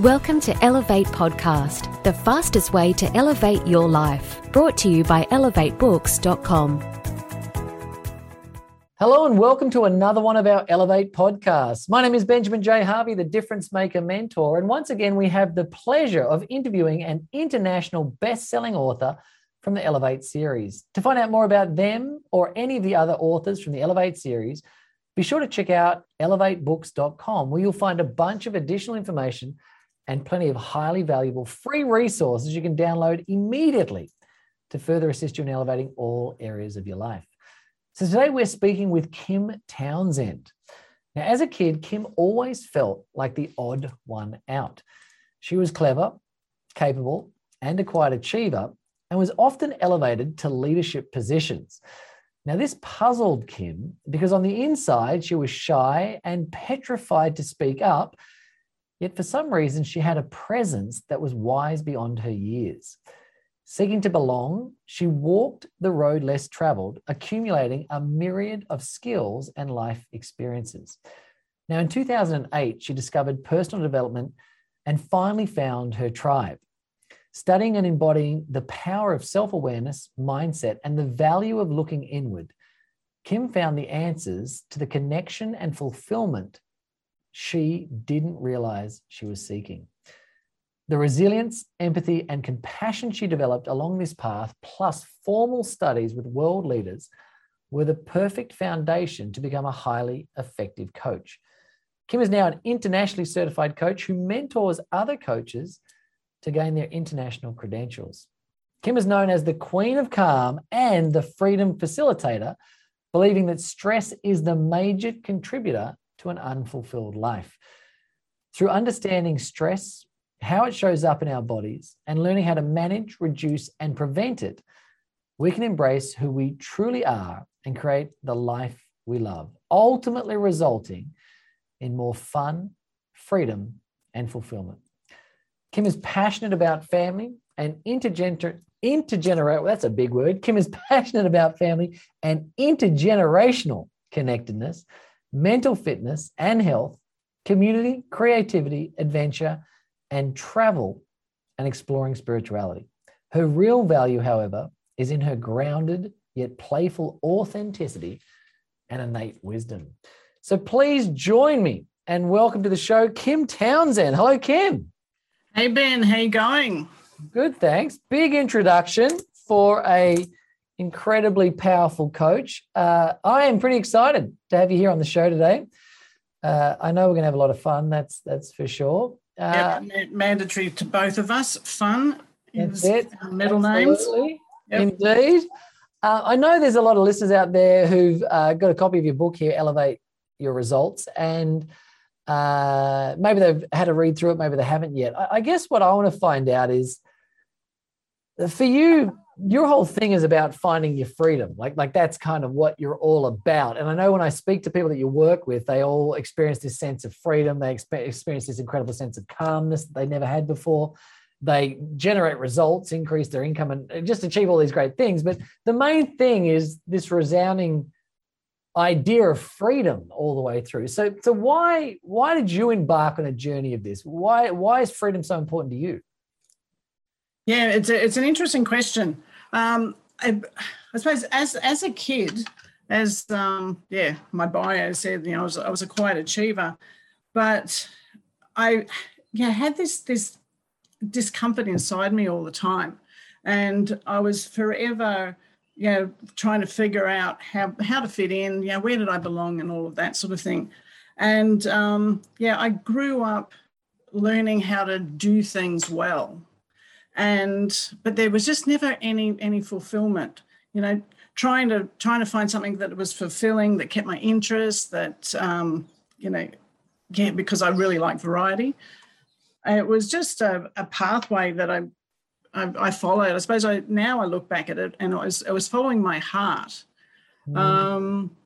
Welcome to Elevate Podcast, the fastest way to elevate your life. Brought to you by elevatebooks.com. Hello and welcome to another one of our Elevate podcasts. My name is Benjamin J. Harvey, the Difference Maker Mentor. And once again, we have the pleasure of interviewing an international best selling author from the Elevate series. To find out more about them or any of the other authors from the Elevate series, be sure to check out elevatebooks.com, where you'll find a bunch of additional information and plenty of highly valuable free resources you can download immediately to further assist you in elevating all areas of your life. So today we're speaking with Kim Townsend. Now, as a kid, Kim always felt like the odd one out. She was clever, capable, and a quiet achiever, and was often elevated to leadership positions. Now, this puzzled Kim because on the inside, she was shy and petrified to speak up Yet for some reason, she had a presence that was wise beyond her years. Seeking to belong, she walked the road less traveled, accumulating a myriad of skills and life experiences. Now, in 2008, she discovered personal development and finally found her tribe. Studying and embodying the power of self awareness, mindset, and the value of looking inward, Kim found the answers to the connection and fulfillment she didn't realize she was seeking. The resilience, empathy, and compassion she developed along this path, plus formal studies with world leaders, were the perfect foundation to become a highly effective coach. Kim is now an internationally certified coach who mentors other coaches to gain their international credentials. Kim is known as the Queen of Calm and the Freedom Facilitator, believing that stress is the major contributor to an unfulfilled life. Through understanding stress, how it shows up in our bodies, and learning how to manage, reduce, and prevent it, we can embrace who we truly are and create the life we love, ultimately resulting in more fun, freedom, and fulfillment. Kim is passionate about family and intergener- intergenerate. Well, that's a big word. Kim is passionate about family and intergenerational connectedness mental fitness and health, community, creativity, adventure, and travel and exploring spirituality. Her real value, however, is in her grounded yet playful authenticity and innate wisdom. So please join me and welcome to the show, Kim Townsend. Hello, Kim. Hey, Ben. How you going? Good, thanks. Big introduction for a incredibly powerful coach. Uh, I am pretty excited to have you here on the show today. Uh, I know we're going to have a lot of fun. That's that's for sure. Uh, yep, mandatory to both of us. Fun is it. middle Absolutely. names. Yep. Indeed. Uh, I know there's a lot of listeners out there who've uh, got a copy of your book here, Elevate Your Results, and uh, maybe they've had a read through it, maybe they haven't yet. I, I guess what I want to find out is for you your whole thing is about finding your freedom. Like like that's kind of what you're all about. And i know when i speak to people that you work with they all experience this sense of freedom. They experience this incredible sense of calmness that they never had before. They generate results increase their income and just achieve all these great things. But the main thing is this resounding idea of freedom all the way through. So so why why did you embark on a journey of this? Why why is freedom so important to you yeah, it's a, it's an interesting question. Um, I, I, suppose as as a kid, as um, yeah, my bio said, you know, I was, I was a quiet achiever, but I yeah had this this discomfort inside me all the time, and I was forever you know trying to figure out how how to fit in, you know, where did I belong, and all of that sort of thing. And um, yeah, I grew up learning how to do things well and but there was just never any any fulfillment you know trying to trying to find something that was fulfilling that kept my interest that um, you know yeah because i really like variety. It was just a, a pathway that I, I, I followed. I suppose i now i look back at it and i was it was following my heart. Mm. um,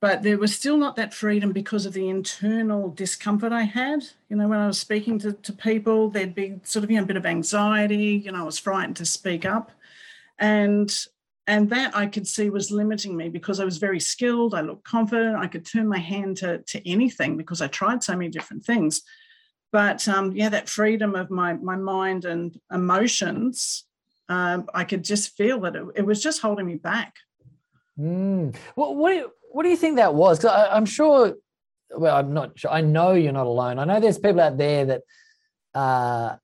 but there was still not that freedom because of the internal discomfort I had. You know, when I was speaking to, to people, there'd be sort of you know, a bit of anxiety. You know, I was frightened to speak up, and and that I could see was limiting me because I was very skilled. I looked confident. I could turn my hand to to anything because I tried so many different things. but um, yeah, that freedom of my my mind and emotions, um, I could just feel that it, it, was just holding me back. Mm. Well, what what do you think that was? Because I'm sure. Well, I'm not sure. I know you're not alone. I know there's people out there that uh,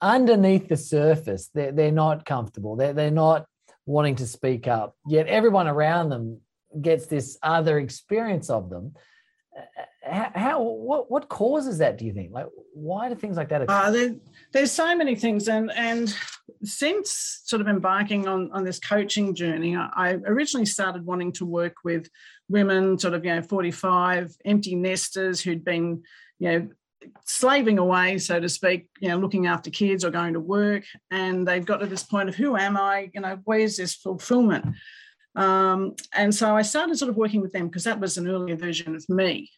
underneath the surface, they're, they're not comfortable. They're, they're not wanting to speak up. Yet everyone around them gets this other experience of them how, what what causes that do you think like why do things like that occur? Uh, there's so many things and and since sort of embarking on on this coaching journey I, originally started wanting to work with women sort of you know 45 empty nesters who'd been you know slaving away so to speak you know looking after kids or going to work and they've got to this point of who am i you know where's this fulfillment um, and so I started sort of working with them because that was an earlier version of me.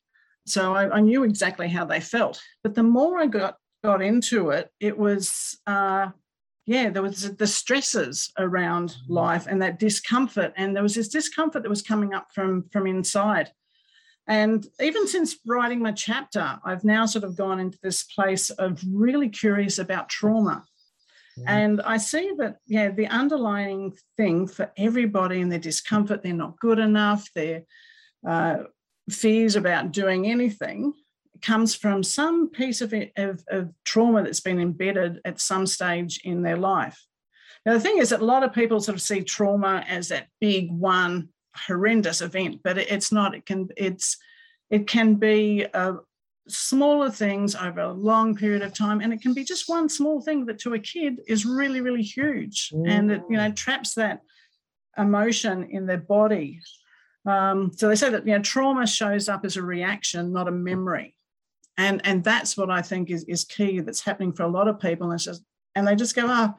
So I, I, knew exactly how they felt. But the more I got got into it, it was uh, yeah, there was the stresses around mm-hmm. life and that discomfort, and there was this discomfort that was coming up from from inside. And even since writing my chapter, I've now sort of gone into this place of really curious about trauma Mm-hmm. And I see that, yeah, the underlying thing for everybody in their discomfort, they're not good enough, their uh, fears about doing anything comes from some piece of, of, of trauma that's been embedded at some stage in their life. Now, the thing is that a lot of people sort of see trauma as that big one horrendous event, but it's not. It can it's it can be a, smaller things over a long period of time and it can be just one small thing that to a kid is really really huge mm. and it you know traps that emotion in their body um, so they say that you know trauma shows up as a reaction not a memory and and that's what i think is, is key that's happening for a lot of people. And it's just and they just go oh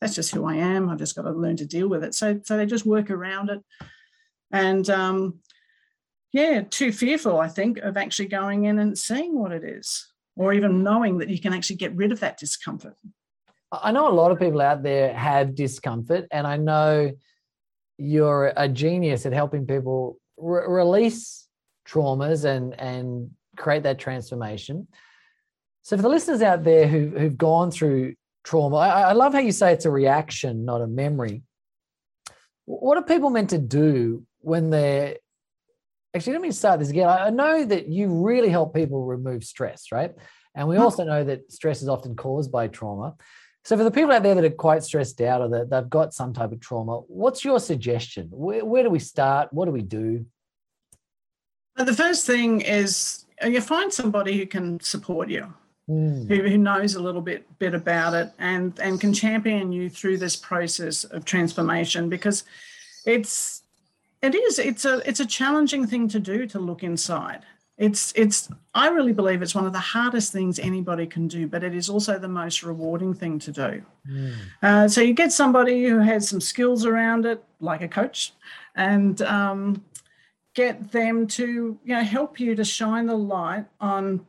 that's just who i am. I've just got to learn to deal with it. So so they just work around it. And um, yeah, too fearful, I think, of actually going in and seeing what it is, or even knowing that you can actually get rid of that discomfort. I know a lot of people out there have discomfort, and I know you're a genius at helping people re- release traumas and and create that transformation. So, for the listeners out there who, who've gone through trauma, I, I love how you say it's a reaction, not a memory. What are people meant to do when they're actually, let me start this again. I know that you really help people remove stress, right? And we hmm. also know that stress is often caused by trauma. So, for the people out there that are quite stressed out or that they've got some type of trauma, what's your suggestion? Where, where do we start? What do we do? The first thing is you find somebody who can support you, mm. who, who knows a little bit bit about it, and and can champion you through this process of transformation because it's it is. It's a it's a challenging thing to do to look inside. It's it's I really believe it's one of the hardest things anybody can do, but it is also the most rewarding thing to do. Mm. Uh, so you get somebody who has some skills around it, like a coach, and um, get them to you know help you to shine the light on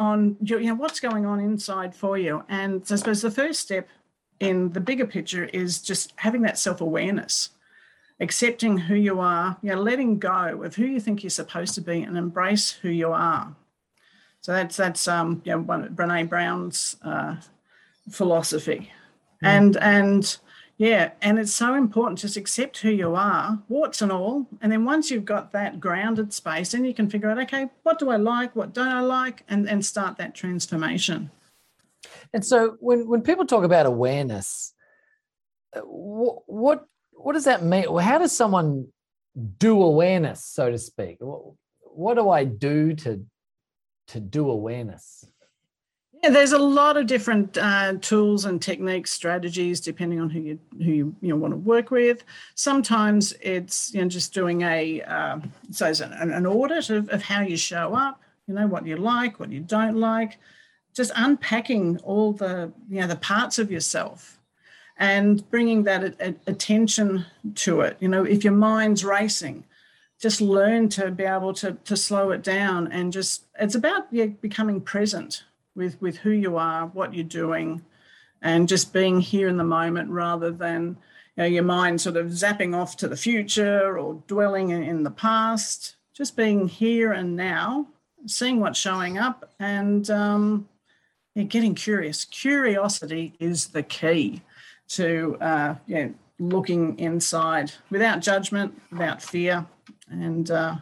on you know what's going on inside for you. And so I suppose the first step in the bigger picture is just having that self awareness accepting who you are, you know, letting go of who you think you're supposed to be and embrace who you are. So that's that's um, you know, one Brene Brown's uh, philosophy, mm. and and yeah, and it's so important just accept who you are, warts and all, and then once you've got that grounded space, then you can figure out okay, what do I like, what don't I like, and and start that transformation. And so when when people talk about awareness, uh, what, what what does that mean? How does someone do awareness, so to speak? What, what do I do to to do awareness? Yeah, there's a lot of different uh, tools and techniques, strategies, depending on who you who you, you know, want to work with. Sometimes it's you know just doing a uh, so an, an audit of, of how you show up. You know what you like, what you don't like, just unpacking all the you know the parts of yourself and bringing that attention to it. You know, if your mind's racing, just learn to be able to, to slow it down and just, it's about yeah, becoming present with, with who you are, what you're doing, and just being here in the moment rather than you know, your mind sort of zapping off to the future or dwelling in, the past. Just being here and now seeing what's showing up, and um, yeah, getting curious. Curiosity is the key to uh, looking inside without judgment, without fear, and uh,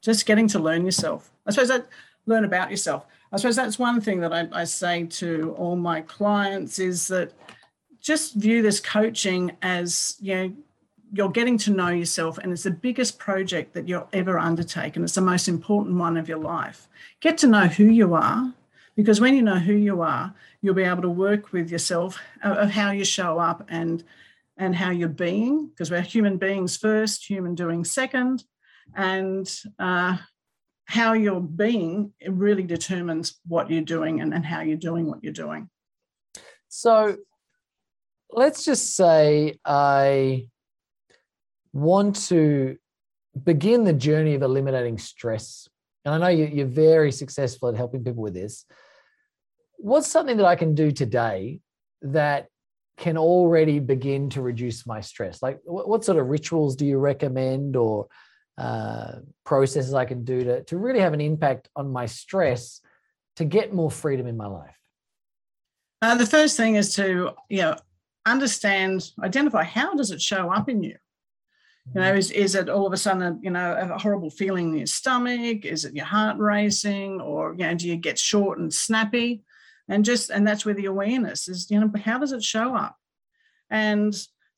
just getting to learn yourself. I suppose that learn about yourself. I suppose that's one thing that I, I say to all my clients is that just view this coaching as you know you're getting to know yourself and it's the biggest project that you'll ever undertake and it's the most important one of your life. Get to know who you are because when you know who you are you'll be able to work with yourself of how you show up and and how you're being because we're human beings first human doing second. And uh, how you're being it really determines what you're doing and, and how you're doing what you're doing. So let's just say i want to begin the journey of eliminating stress. And i know you, are very successful at helping people with this. What's something that i can do today that can already begin to reduce my stress? Like what, what sort of rituals do you recommend or uh, processes I can do to, to really have an impact on my stress to get more freedom in my life? Uh, the first thing is to, you know, understand, identify how does it show up in you? You know, mm-hmm. is, is it all of a sudden, a, you know, a horrible feeling in your stomach? Is it your heart racing? Or, you know, do you get short and snappy? And just, and that's where the awareness is, you know, how does it show up? And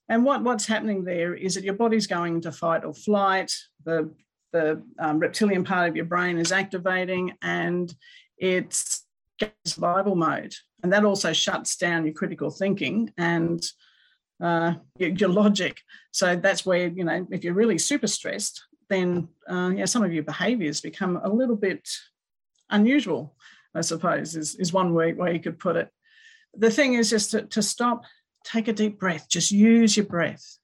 and what, what's happening there is that your body's going into fight or flight, the, the um, reptilian part of your brain is activating, and it's survival mode. And that also shuts down your critical thinking and uh, your, your, logic. So that's where, you know, if you're really super stressed, then uh, yeah, some of your behaviors become a little bit unusual, I suppose, is, is one way, way you could put it. The thing is just to, to stop take a deep breath. Just use your breath.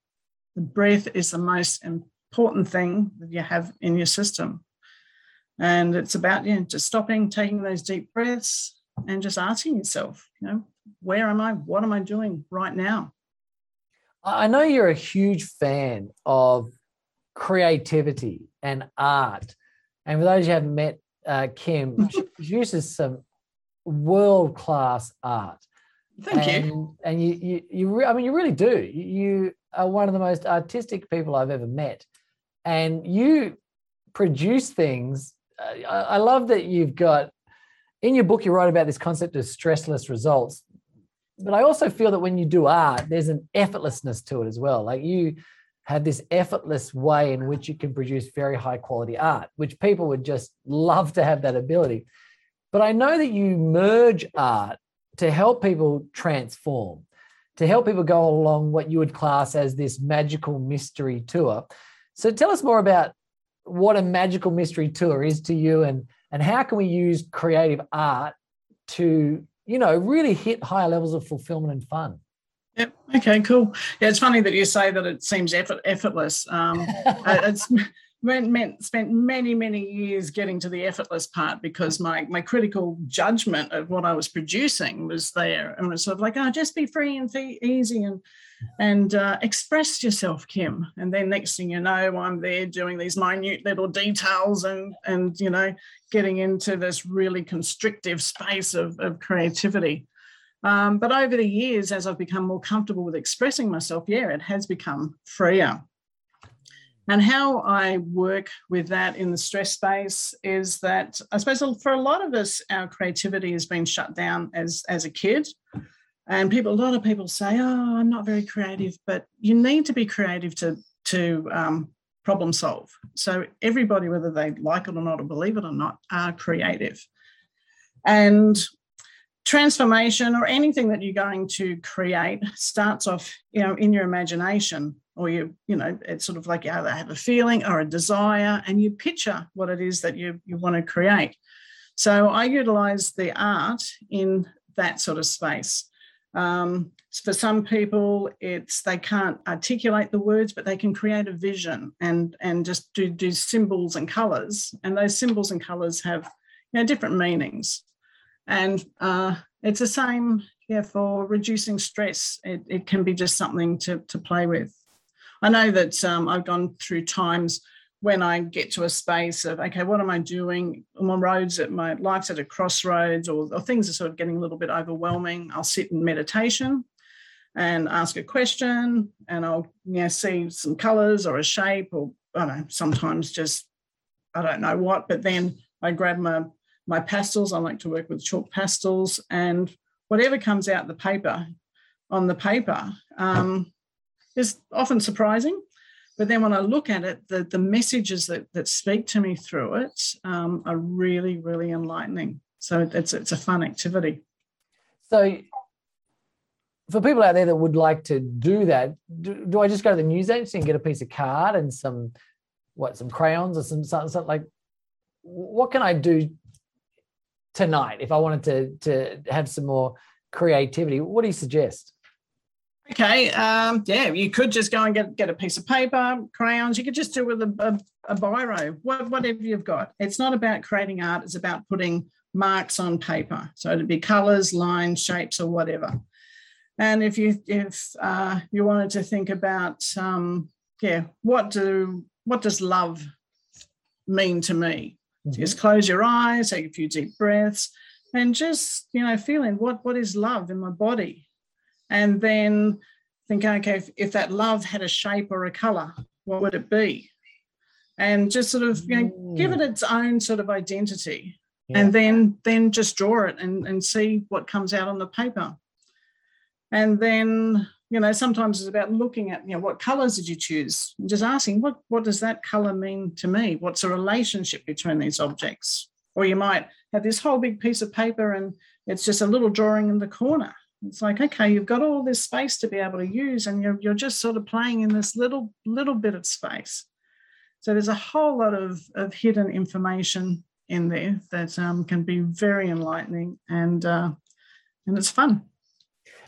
The breath is the most important thing that you have in your system. And it's about you know, just stopping, taking those deep breaths, and just asking yourself, you know, where am I? What am I doing right now? I know you're a huge fan of creativity and art. And for those you haven't met uh, Kim, she uses some world class art. Thank and, you. And you, you, you, I mean, you really do. You are one of the most artistic people I've ever met, and you produce things. I love that you've got in your book. You write about this concept of stressless results, but I also feel that when you do art, there's an effortlessness to it as well. Like you have this effortless way in which you can produce very high quality art, which people would just love to have that ability. But I know that you merge art to help people transform, to help people go along what you would class as this magical mystery tour. So tell us more about what a magical mystery tour is to you and and how can we use creative art to you know really hit higher levels of fulfillment and fun Yep. Okay. Cool. Yeah, it's funny that you say that it seems effort, effortless. Um, it's meant, spent many, many years getting to the effortless part because my, my critical judgment of what I was producing was there. And it was sort of like, oh, just be free and easy and and uh, express yourself, Kim. And then next thing you know, I'm there doing these minute little details and and you know, getting into this really constrictive space of, of creativity. Um, but over the years, as I've become more comfortable with expressing myself, yeah, it has become freer. And how I work with that in the stress space is that I suppose for a lot of us, our creativity has been shut down as, as a kid. And people, a lot of people say, "Oh, I'm not very creative," but you need to be creative to to um, problem solve. So everybody, whether they like it or not, or believe it or not, are creative. And transformation or anything that you're going to create starts off, you know, in your imagination or you you know it's sort of like you either have a feeling or a desire and you picture what it is that you, you want to create. So i utilize the art in that sort of space. Um, for some people it's they can't articulate the words but they can create a vision and and just do do symbols and colors and those symbols and colors have you know different meanings. And uh, it's the same yeah for reducing stress it, it can be just something to, to play with I know that um, I've gone through times when I get to a space of, okay, what am I doing? On roads at my life's at a crossroads or, or things are sort of getting a little bit overwhelming. I'll sit in meditation and ask a question and I'll you know, see some colors or a shape or I don't know, sometimes just I don't know what, but then I grab my my pastels. I like to work with chalk pastels and whatever comes out the paper on the paper um, is often surprising but then when I look at it, the, the messages that, that speak to me through it um, are really, really enlightening. So it's, it's a fun activity. So for people out there that would like to do that, do, do I just go to the news agency and get a piece of card and some, what, some crayons or some, something like, what can I do tonight if I wanted to, to have some more creativity? What do you suggest? Okay, um, yeah, you could just go and get, get a piece of paper, crayons. You could just do it with a, a, a biro, whatever you've got. It's not about creating art, it's about putting marks on paper. So it'd be colors, lines, shapes, or whatever. And if you if uh, you wanted to think about um, yeah, what do what does love mean to me? Mm-hmm. Just close your eyes, take a few deep breaths, and just you know feeling what what is love in my body and then think, okay, if, if that love had a shape or a color, what would it be? And just sort of you know, give it mm. its own sort of identity, yeah. and then then just draw it and, and see what comes out on the paper. And then you know sometimes it's about looking at you know what colors did you choose and just asking what what does that color mean to me what's the relationship between these objects or you might have this whole big piece of paper and it's just a little drawing in the corner it's like, okay, you've got all this space to be able to use, and you're, you're just sort of playing in this little little bit of space. So there's a whole lot of, of hidden information in there that um, can be very enlightening and uh, and it's fun.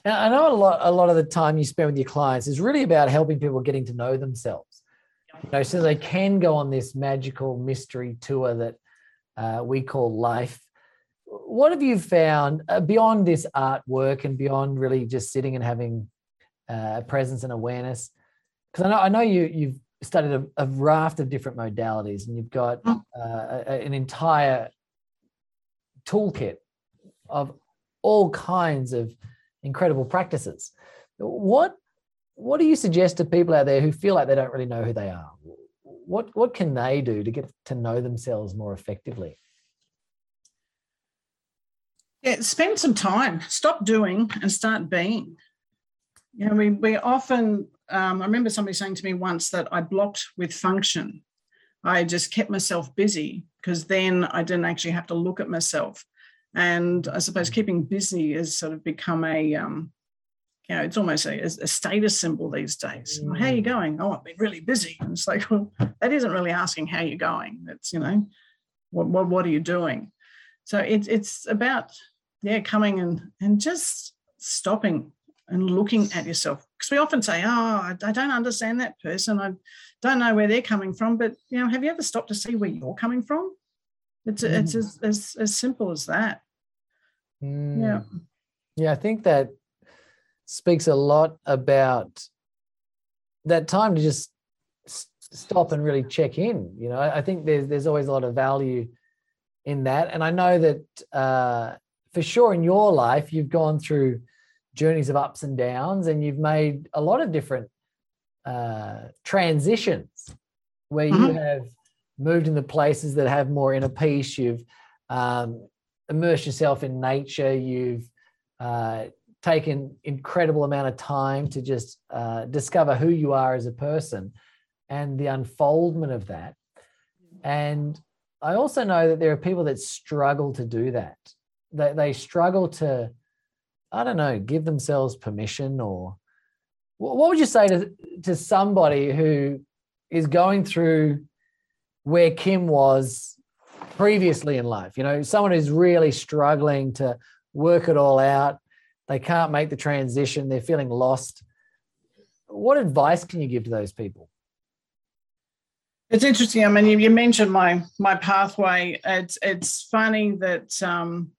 Now, I know a lot a lot of the time you spend with your clients is really about helping people getting to know themselves. You know, so they can go on this magical mystery tour that uh, we call life what have you found uh, beyond this artwork and beyond really just sitting and having uh, presence and awareness? Because I know I know you you've studied a, a, raft of different modalities and you've got mm. uh, a, an entire toolkit of all kinds of incredible practices. What what do you suggest to people out there who feel like they don't really know who they are? What what can they do to get to know themselves more effectively? Yeah, spend some time. Stop doing and start being. You know, we we often. Um, I remember somebody saying to me once that I blocked with function. I just kept myself busy because then I didn't actually have to look at myself. And I suppose keeping busy has sort of become a, um, you know, it's almost a, a status symbol these days. Mm. How are you going? Oh, I've been really busy. And it's like, well, that isn't really asking how you're going. It's, you know, what, what, what are you doing? So it's it's about yeah, coming and and just stopping and looking at yourself because we often say, "Oh, I, I, don't understand that person. I don't know where they're coming from." But you know, have you ever stopped to see where you're coming from? It's mm. it's as, as as simple as that. Mm. Yeah, yeah. I think that speaks a lot about that time to just stop and really check in. You know, I think there's there's always a lot of value in that, and I know that uh, for sure in your life, you've gone through journeys of ups and downs and you've made a lot of different uh, transitions where mm-hmm. you have moved into places that have more inner peace. You've um, immersed yourself in nature. You've uh, taken incredible amount of time to just uh, discover who you are as a person and the unfoldment of that. And I also know that there are people that struggle to do that they, they struggle to i don't know give themselves permission or what would you say to, to somebody who is going through where kim was previously in life? You know someone who's really struggling to work it all out. They can't make the transition. They're feeling lost. What advice can you give to those people? It's interesting. I mean, you, you, mentioned my my pathway. It's it's funny that um,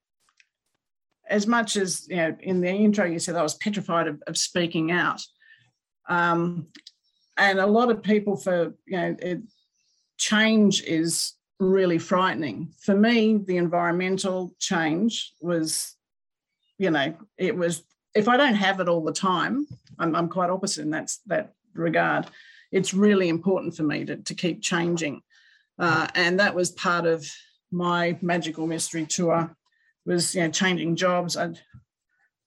as much as you know, in the intro you said I was petrified of, of speaking out, um, and a lot of people for you know it, change is really frightening. For me, the environmental change was, you know, it was if I don't have it all the time, I'm, I'm quite opposite in that, that regard. It's really important for me to, to keep changing. Uh, and that was part of my magical mystery tour was you know changing jobs. I'd,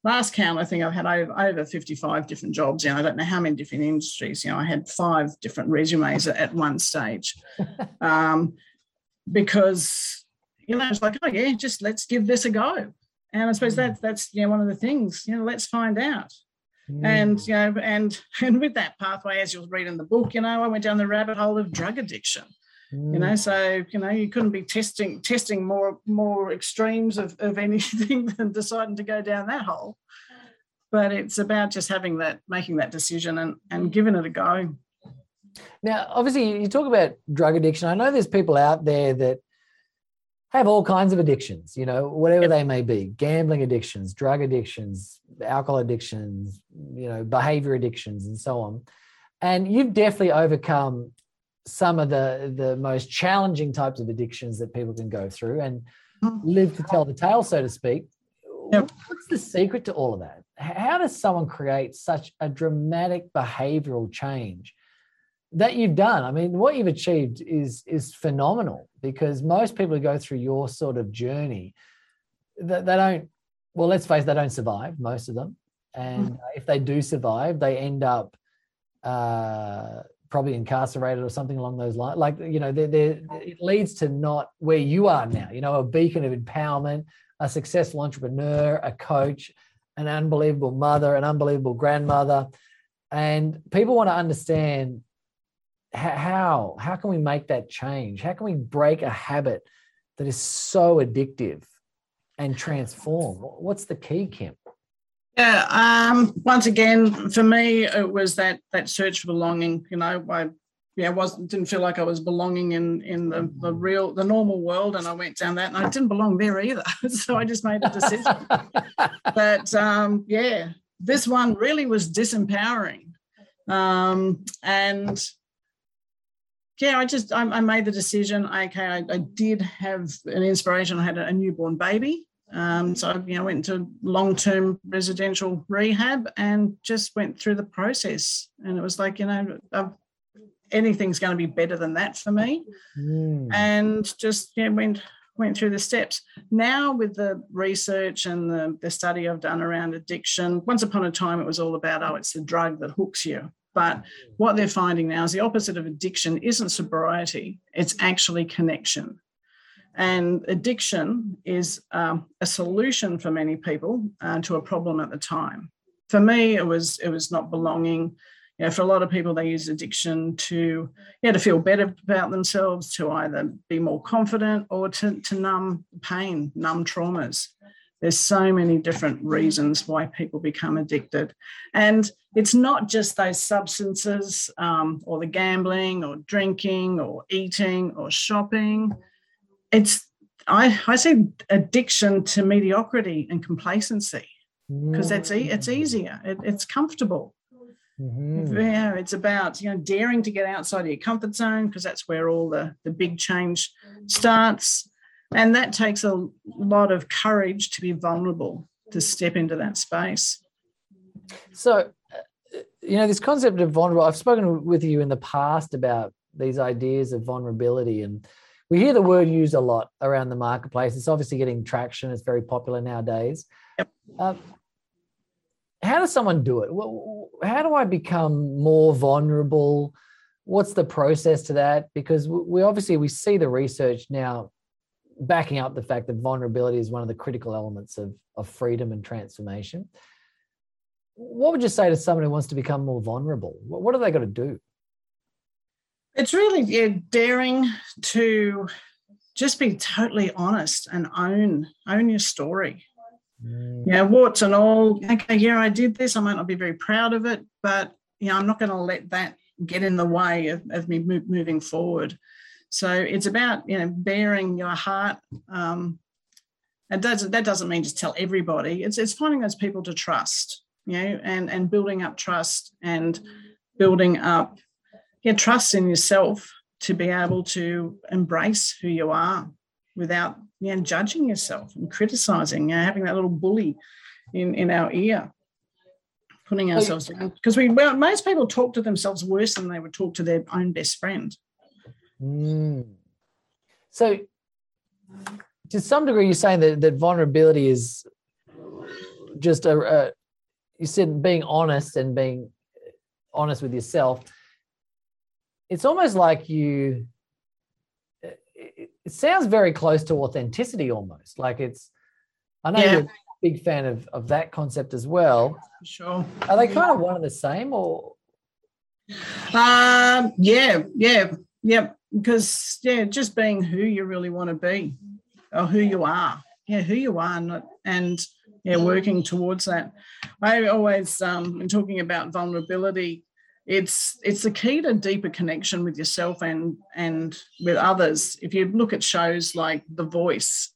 last count, I think I've had over, over 55 different jobs. You know, I don't know how many different industries. You know, I had five different resumes at, one stage. Um, because, you know, it's like, oh yeah, just let's give this a go. And I suppose mm. that's that's you know one of the things, you know, let's find out. Mm. And you know, and and with that pathway, as you'll read in the book, you know, I went down the rabbit hole of drug addiction. Mm. You know, mm. so you know, you couldn't be testing testing more more extremes of, of anything than deciding to go down that hole. But it's about just having that, making that decision and, and giving it a go. Now, obviously, you talk about drug addiction. I know there's people out there that have all kinds of addictions, you know, whatever yep. they may be gambling addictions, drug addictions, alcohol addictions, you know, behavior addictions, and so on. And you've definitely overcome some of the, the most challenging types of addictions that people can go through and mm-hmm. live to tell the tale, so to speak. Yep. What's the secret to all of that? How does someone create such a dramatic behavioral change? that you've done. I mean, what you've achieved is is phenomenal because most people who go through your sort of journey, they, they don't. Well, let's face, it, they don't survive. Most of them, and mm. if they do survive, they end up uh, probably incarcerated or something along those lines. Like you know, they're, they're, it leads to not where you are now. You know, a beacon of empowerment, a successful entrepreneur, a coach, an unbelievable mother, an unbelievable grandmother. And people want to understand how how can we make that change how can we break a habit that is so addictive and transform what's the key kim yeah um once again for me it was that that search for belonging you know i yeah wasn't didn't feel like i was belonging in in the, the real the normal world and i went down that and i didn't belong there either so i just made a decision but um yeah this one really was disempowering um and yeah, I just I, I made the decision. Okay, I, I, did have an inspiration. I had a, a newborn baby, um, so I, you know went to long term residential rehab and just went through the process. And it was like you know I've, anything's going to be better than that for me, mm. and just yeah went went through the steps. Now with the research and the, the study I've done around addiction, once upon a time it was all about oh it's the drug that hooks you but what they're finding now is the opposite of addiction isn't sobriety, it's actually connection. And addiction is um, a solution for many people uh, to a problem at the time. For me, it was it was not belonging. You know, for a lot of people, they use addiction to yeah to feel better about themselves, to either be more confident or to, to numb pain, numb traumas. There's so many different reasons why people become addicted. And it's not just those substances um, or the gambling or drinking or eating or shopping. It's, I, I say addiction to mediocrity and complacency because it's, it's easier, it, it's comfortable. Mm-hmm. Yeah, it's about you know daring to get outside of your comfort zone because that's where all the the big change starts. And that takes a lot of courage to be vulnerable, to step into that space. So, uh, you know, this concept of vulnerable, I've spoken with you in the past about these ideas of vulnerability, and we hear the word used a lot around the marketplace. It's obviously getting traction, it's very popular nowadays. Yep. Um, how does someone do it? Well, how do I become more vulnerable? What's the process to that? Because we obviously we see the research now backing up the fact that vulnerability is one of the critical elements of, of freedom and transformation. What would you say to someone who wants to become more vulnerable? What, what are they got to do? It's really yeah, daring to just be totally honest and own own your story. Mm. Yeah, warts and all. Okay, yeah, I did this. I might not be very proud of it, but you know, I'm not going to let that get in the way of, of me move, moving forward. So it's about you know bearing your heart. Um, and does, that doesn't mean just tell everybody. It's it's finding those people to trust, you know, and and building up trust and building up yeah trust in yourself to be able to embrace who you are without you know, judging yourself and criticizing, you know, having that little bully in, in our ear, putting ourselves down. Because we well, most people talk to themselves worse than they would talk to their own best friend. Mm. So, to some degree, you're saying that, that vulnerability is just a, a, you said being honest and being honest with yourself. It's almost like you, it, it sounds very close to authenticity almost. Like it's, I know yeah. you're a big fan of, of that concept as well. Sure. Are they kind of one and the same or? Um, yeah, yeah, yeah. Because, yeah, just being who you really want to be or who you are. Yeah, who you are. Not, and, yeah, working towards that. I always, um, when talking about vulnerability, it's it's the key to deeper connection with yourself and and with others. If you look at shows like The Voice,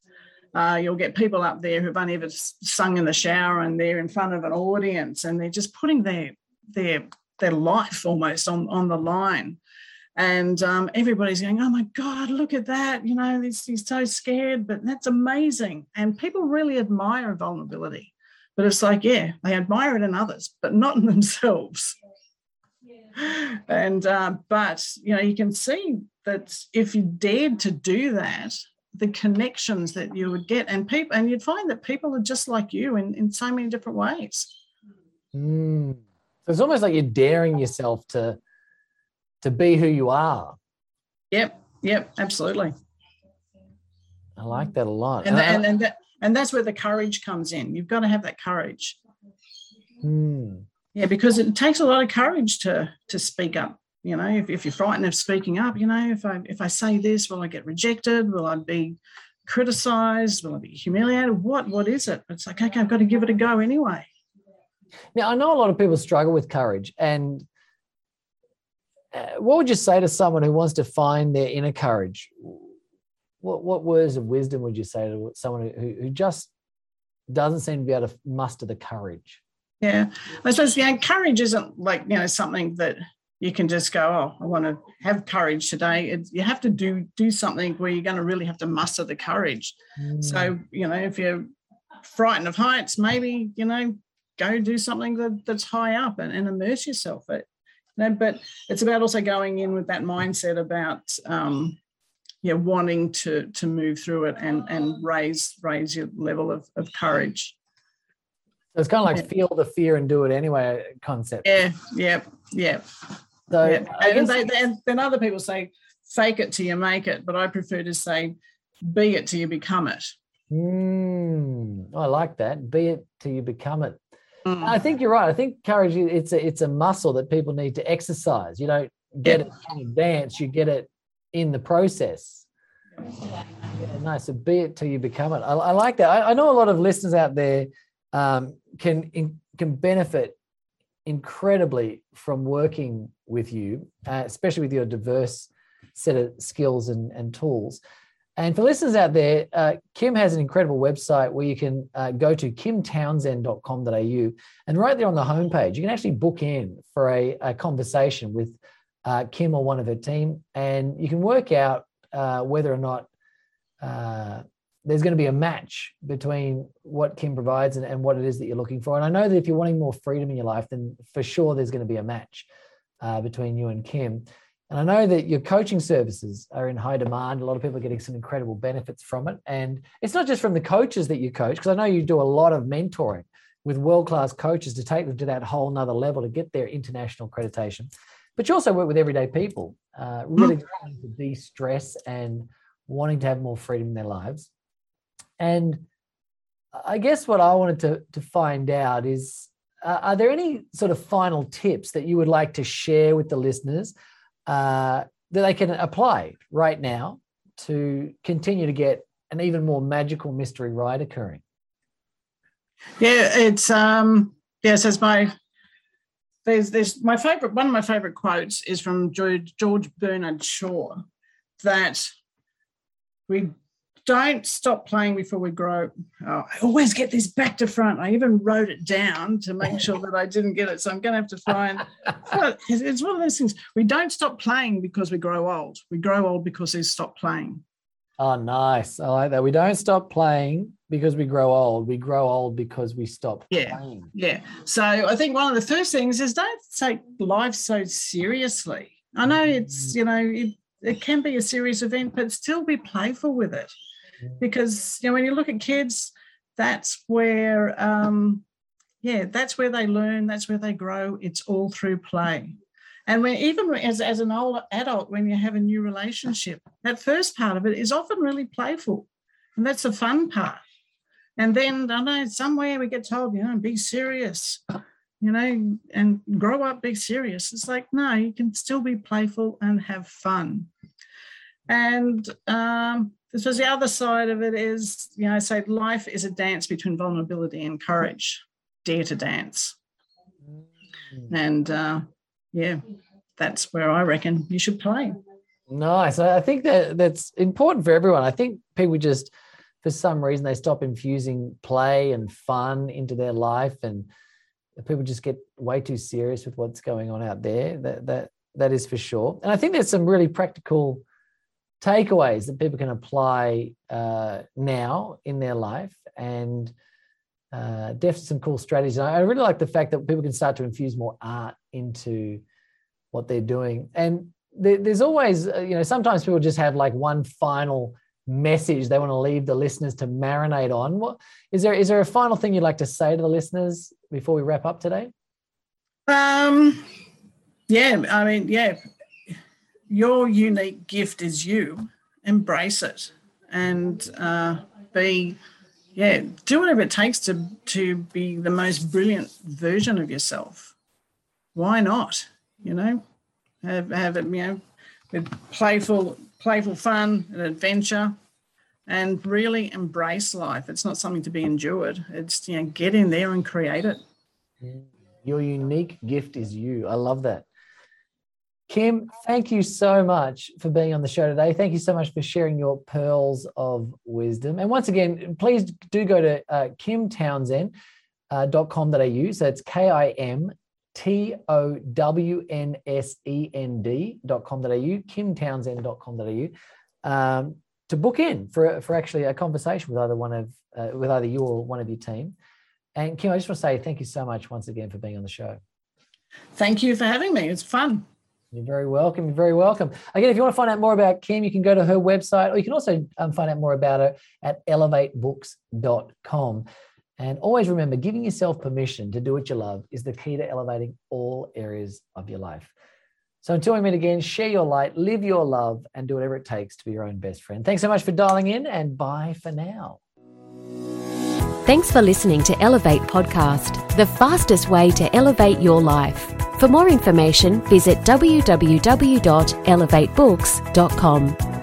uh, you'll get people up there who've only ever sung in the shower and they're in front of an audience and they're just putting their their their life almost on on the line. And um, everybody's going, oh my God, look at that. You know, he's, he's so scared, but that's amazing. And people really admire vulnerability. But it's like, yeah, they admire it in others, but not in themselves. And uh, but you know, you can see that if you dared to do that, the connections that you would get, and people, and you'd find that people are just like you in, in so many different ways. Mm. So it's almost like you're daring yourself to to be who you are. Yep, yep, absolutely. I like that a lot. And, and, and, that, and that's where the courage comes in. You've got to have that courage. Hmm. Yeah, because it takes a lot of courage to to speak up. You know, if, if you're frightened of speaking up, you know, if I if I say this, will I get rejected? Will I be criticized? Will I be humiliated? What what is it? It's like, okay, I've got to give it a go anyway. Now I know a lot of people struggle with courage, and uh, what would you say to someone who wants to find their inner courage? What what words of wisdom would you say to someone who, who just doesn't seem to be able to muster the courage? Yeah, I suppose yeah, courage isn't like you know something that you can just go, oh, I want to have courage today. It's, you have to do do something where you're going to really have to muster the courage. Mm. So you know, if you're frightened of heights, maybe you know, go do something that, that's high up and, and immerse yourself. It, you know, but it's about also going in with that mindset about um, yeah, wanting to to move through it and and raise raise your level of, of courage. So it's kind of like feel the fear and do it anyway concept. Yeah, yeah, yeah. So yeah. and they, they, then other people say fake it till you make it, but I prefer to say be it till you become it. Mm, I like that. Be it till you become it. Mm. I think you're right. I think courage it's a it's a muscle that people need to exercise. You don't get yeah. it in advance, you get it in the process. Yeah, nice. So be it till you become it. I, I like that. I, I, know a lot of listeners out there um, can in, can benefit incredibly from working with you, uh, especially with your diverse set of skills and, and tools. And for listeners out there, uh, Kim has an incredible website where you can uh, go to kimtownsend.com.au and right there on the homepage, you can actually book in for a, a conversation with uh, Kim or one of her team, and you can work out uh, whether or not uh, there's going to be a match between what Kim provides and, and what it is that you're looking for. And I know that if you're wanting more freedom in your life, then for sure there's going to be a match uh, between you and Kim. And I know that your coaching services are in high demand. A lot of people are getting some incredible benefits from it. And it's not just from the coaches that you coach, because I know you do a lot of mentoring with world class coaches to take them to that whole nother level to get their international accreditation. But you also work with everyday people, uh, really trying to de stress and wanting to have more freedom in their lives. And I guess what I wanted to, to find out is uh, are there any sort of final tips that you would like to share with the listeners uh, that they can apply right now to continue to get an even more magical mystery ride occurring? Yeah, it's um yes, it's my there's there's my favorite one of my favorite quotes is from George, George Bernard Shaw that we don't stop playing before we grow. Oh, I always get this back to front. I even wrote it down to make sure that I didn't get it. So I'm going to have to find. it's one of those things. We don't stop playing because we grow old. We grow old because we stop playing. Oh, nice. I like that. We don't stop playing because we grow old. We grow old because we stop yeah. playing. Yeah. So I think one of the first things is don't take life so seriously. I know it's, mm. you know, it, it can be a serious event, but still be playful with it. Because, you know, when you look at kids, that's where, um, yeah, that's where they learn, that's where they grow. It's all through play. And when even as, as an older adult, when you have a new relationship, that first part of it is often really playful. And that's the fun part. And then I know somewhere we get told, you know, be serious, you know, and grow up, be serious. It's like, no, you can still be playful and have fun. And um, this was the other side of it is, you know, I say life is a dance between vulnerability and courage. Dare to dance. Mm. And uh, yeah, that's where I reckon you should play. Nice. I think that that's important for everyone. I think people just, for some reason, they stop infusing play and fun into their life, and people just get way too serious with what's going on out there. That that that is for sure. And I think there's some really practical takeaways that people can apply uh, now in their life, and uh, definitely some cool strategies. I really like the fact that people can start to infuse more art into what they're doing. And there, there's always, uh, you know, sometimes people just have like one final message they want to leave the listeners to marinate on. What is there? Is there a final thing you'd like to say to the listeners before we wrap up today? Um, yeah, I mean, yeah, your unique gift is you. Embrace it and uh, be yeah, do whatever it takes to to be the most brilliant version of yourself. Why not? You know, have have it, you know, with playful playful fun and adventure, and really embrace life. It's not something to be endured. It's you know, get in there and create it. Your unique gift is you. I love that. Kim, thank you so much for being on the show today. Thank you so much for sharing your pearls of wisdom. And once again, please do go to uh, kimtownsend.com.au. Uh, so it's K I M T O W N S E N D.com.au, kimtownsend.com.au, um, to book in for, for actually a conversation with either one of uh, with either you or one of your team. And Kim, I just want to say thank you so much once again for being on the show. Thank you for having me. It's fun. You're very welcome. You're very welcome. Again, if you want to find out more about Kim, you can go to her website or you can also um, find out more about her at elevatebooks.com. And always remember, giving yourself permission to do what you love is the key to elevating all areas of your life. So until we meet again, share your light, live your love, and do whatever it takes to be your own best friend. Thanks so much for dialing in, and bye for now. Thanks for listening to Elevate Podcast, the fastest way to elevate your life. For more information, visit www.elevatebooks.com.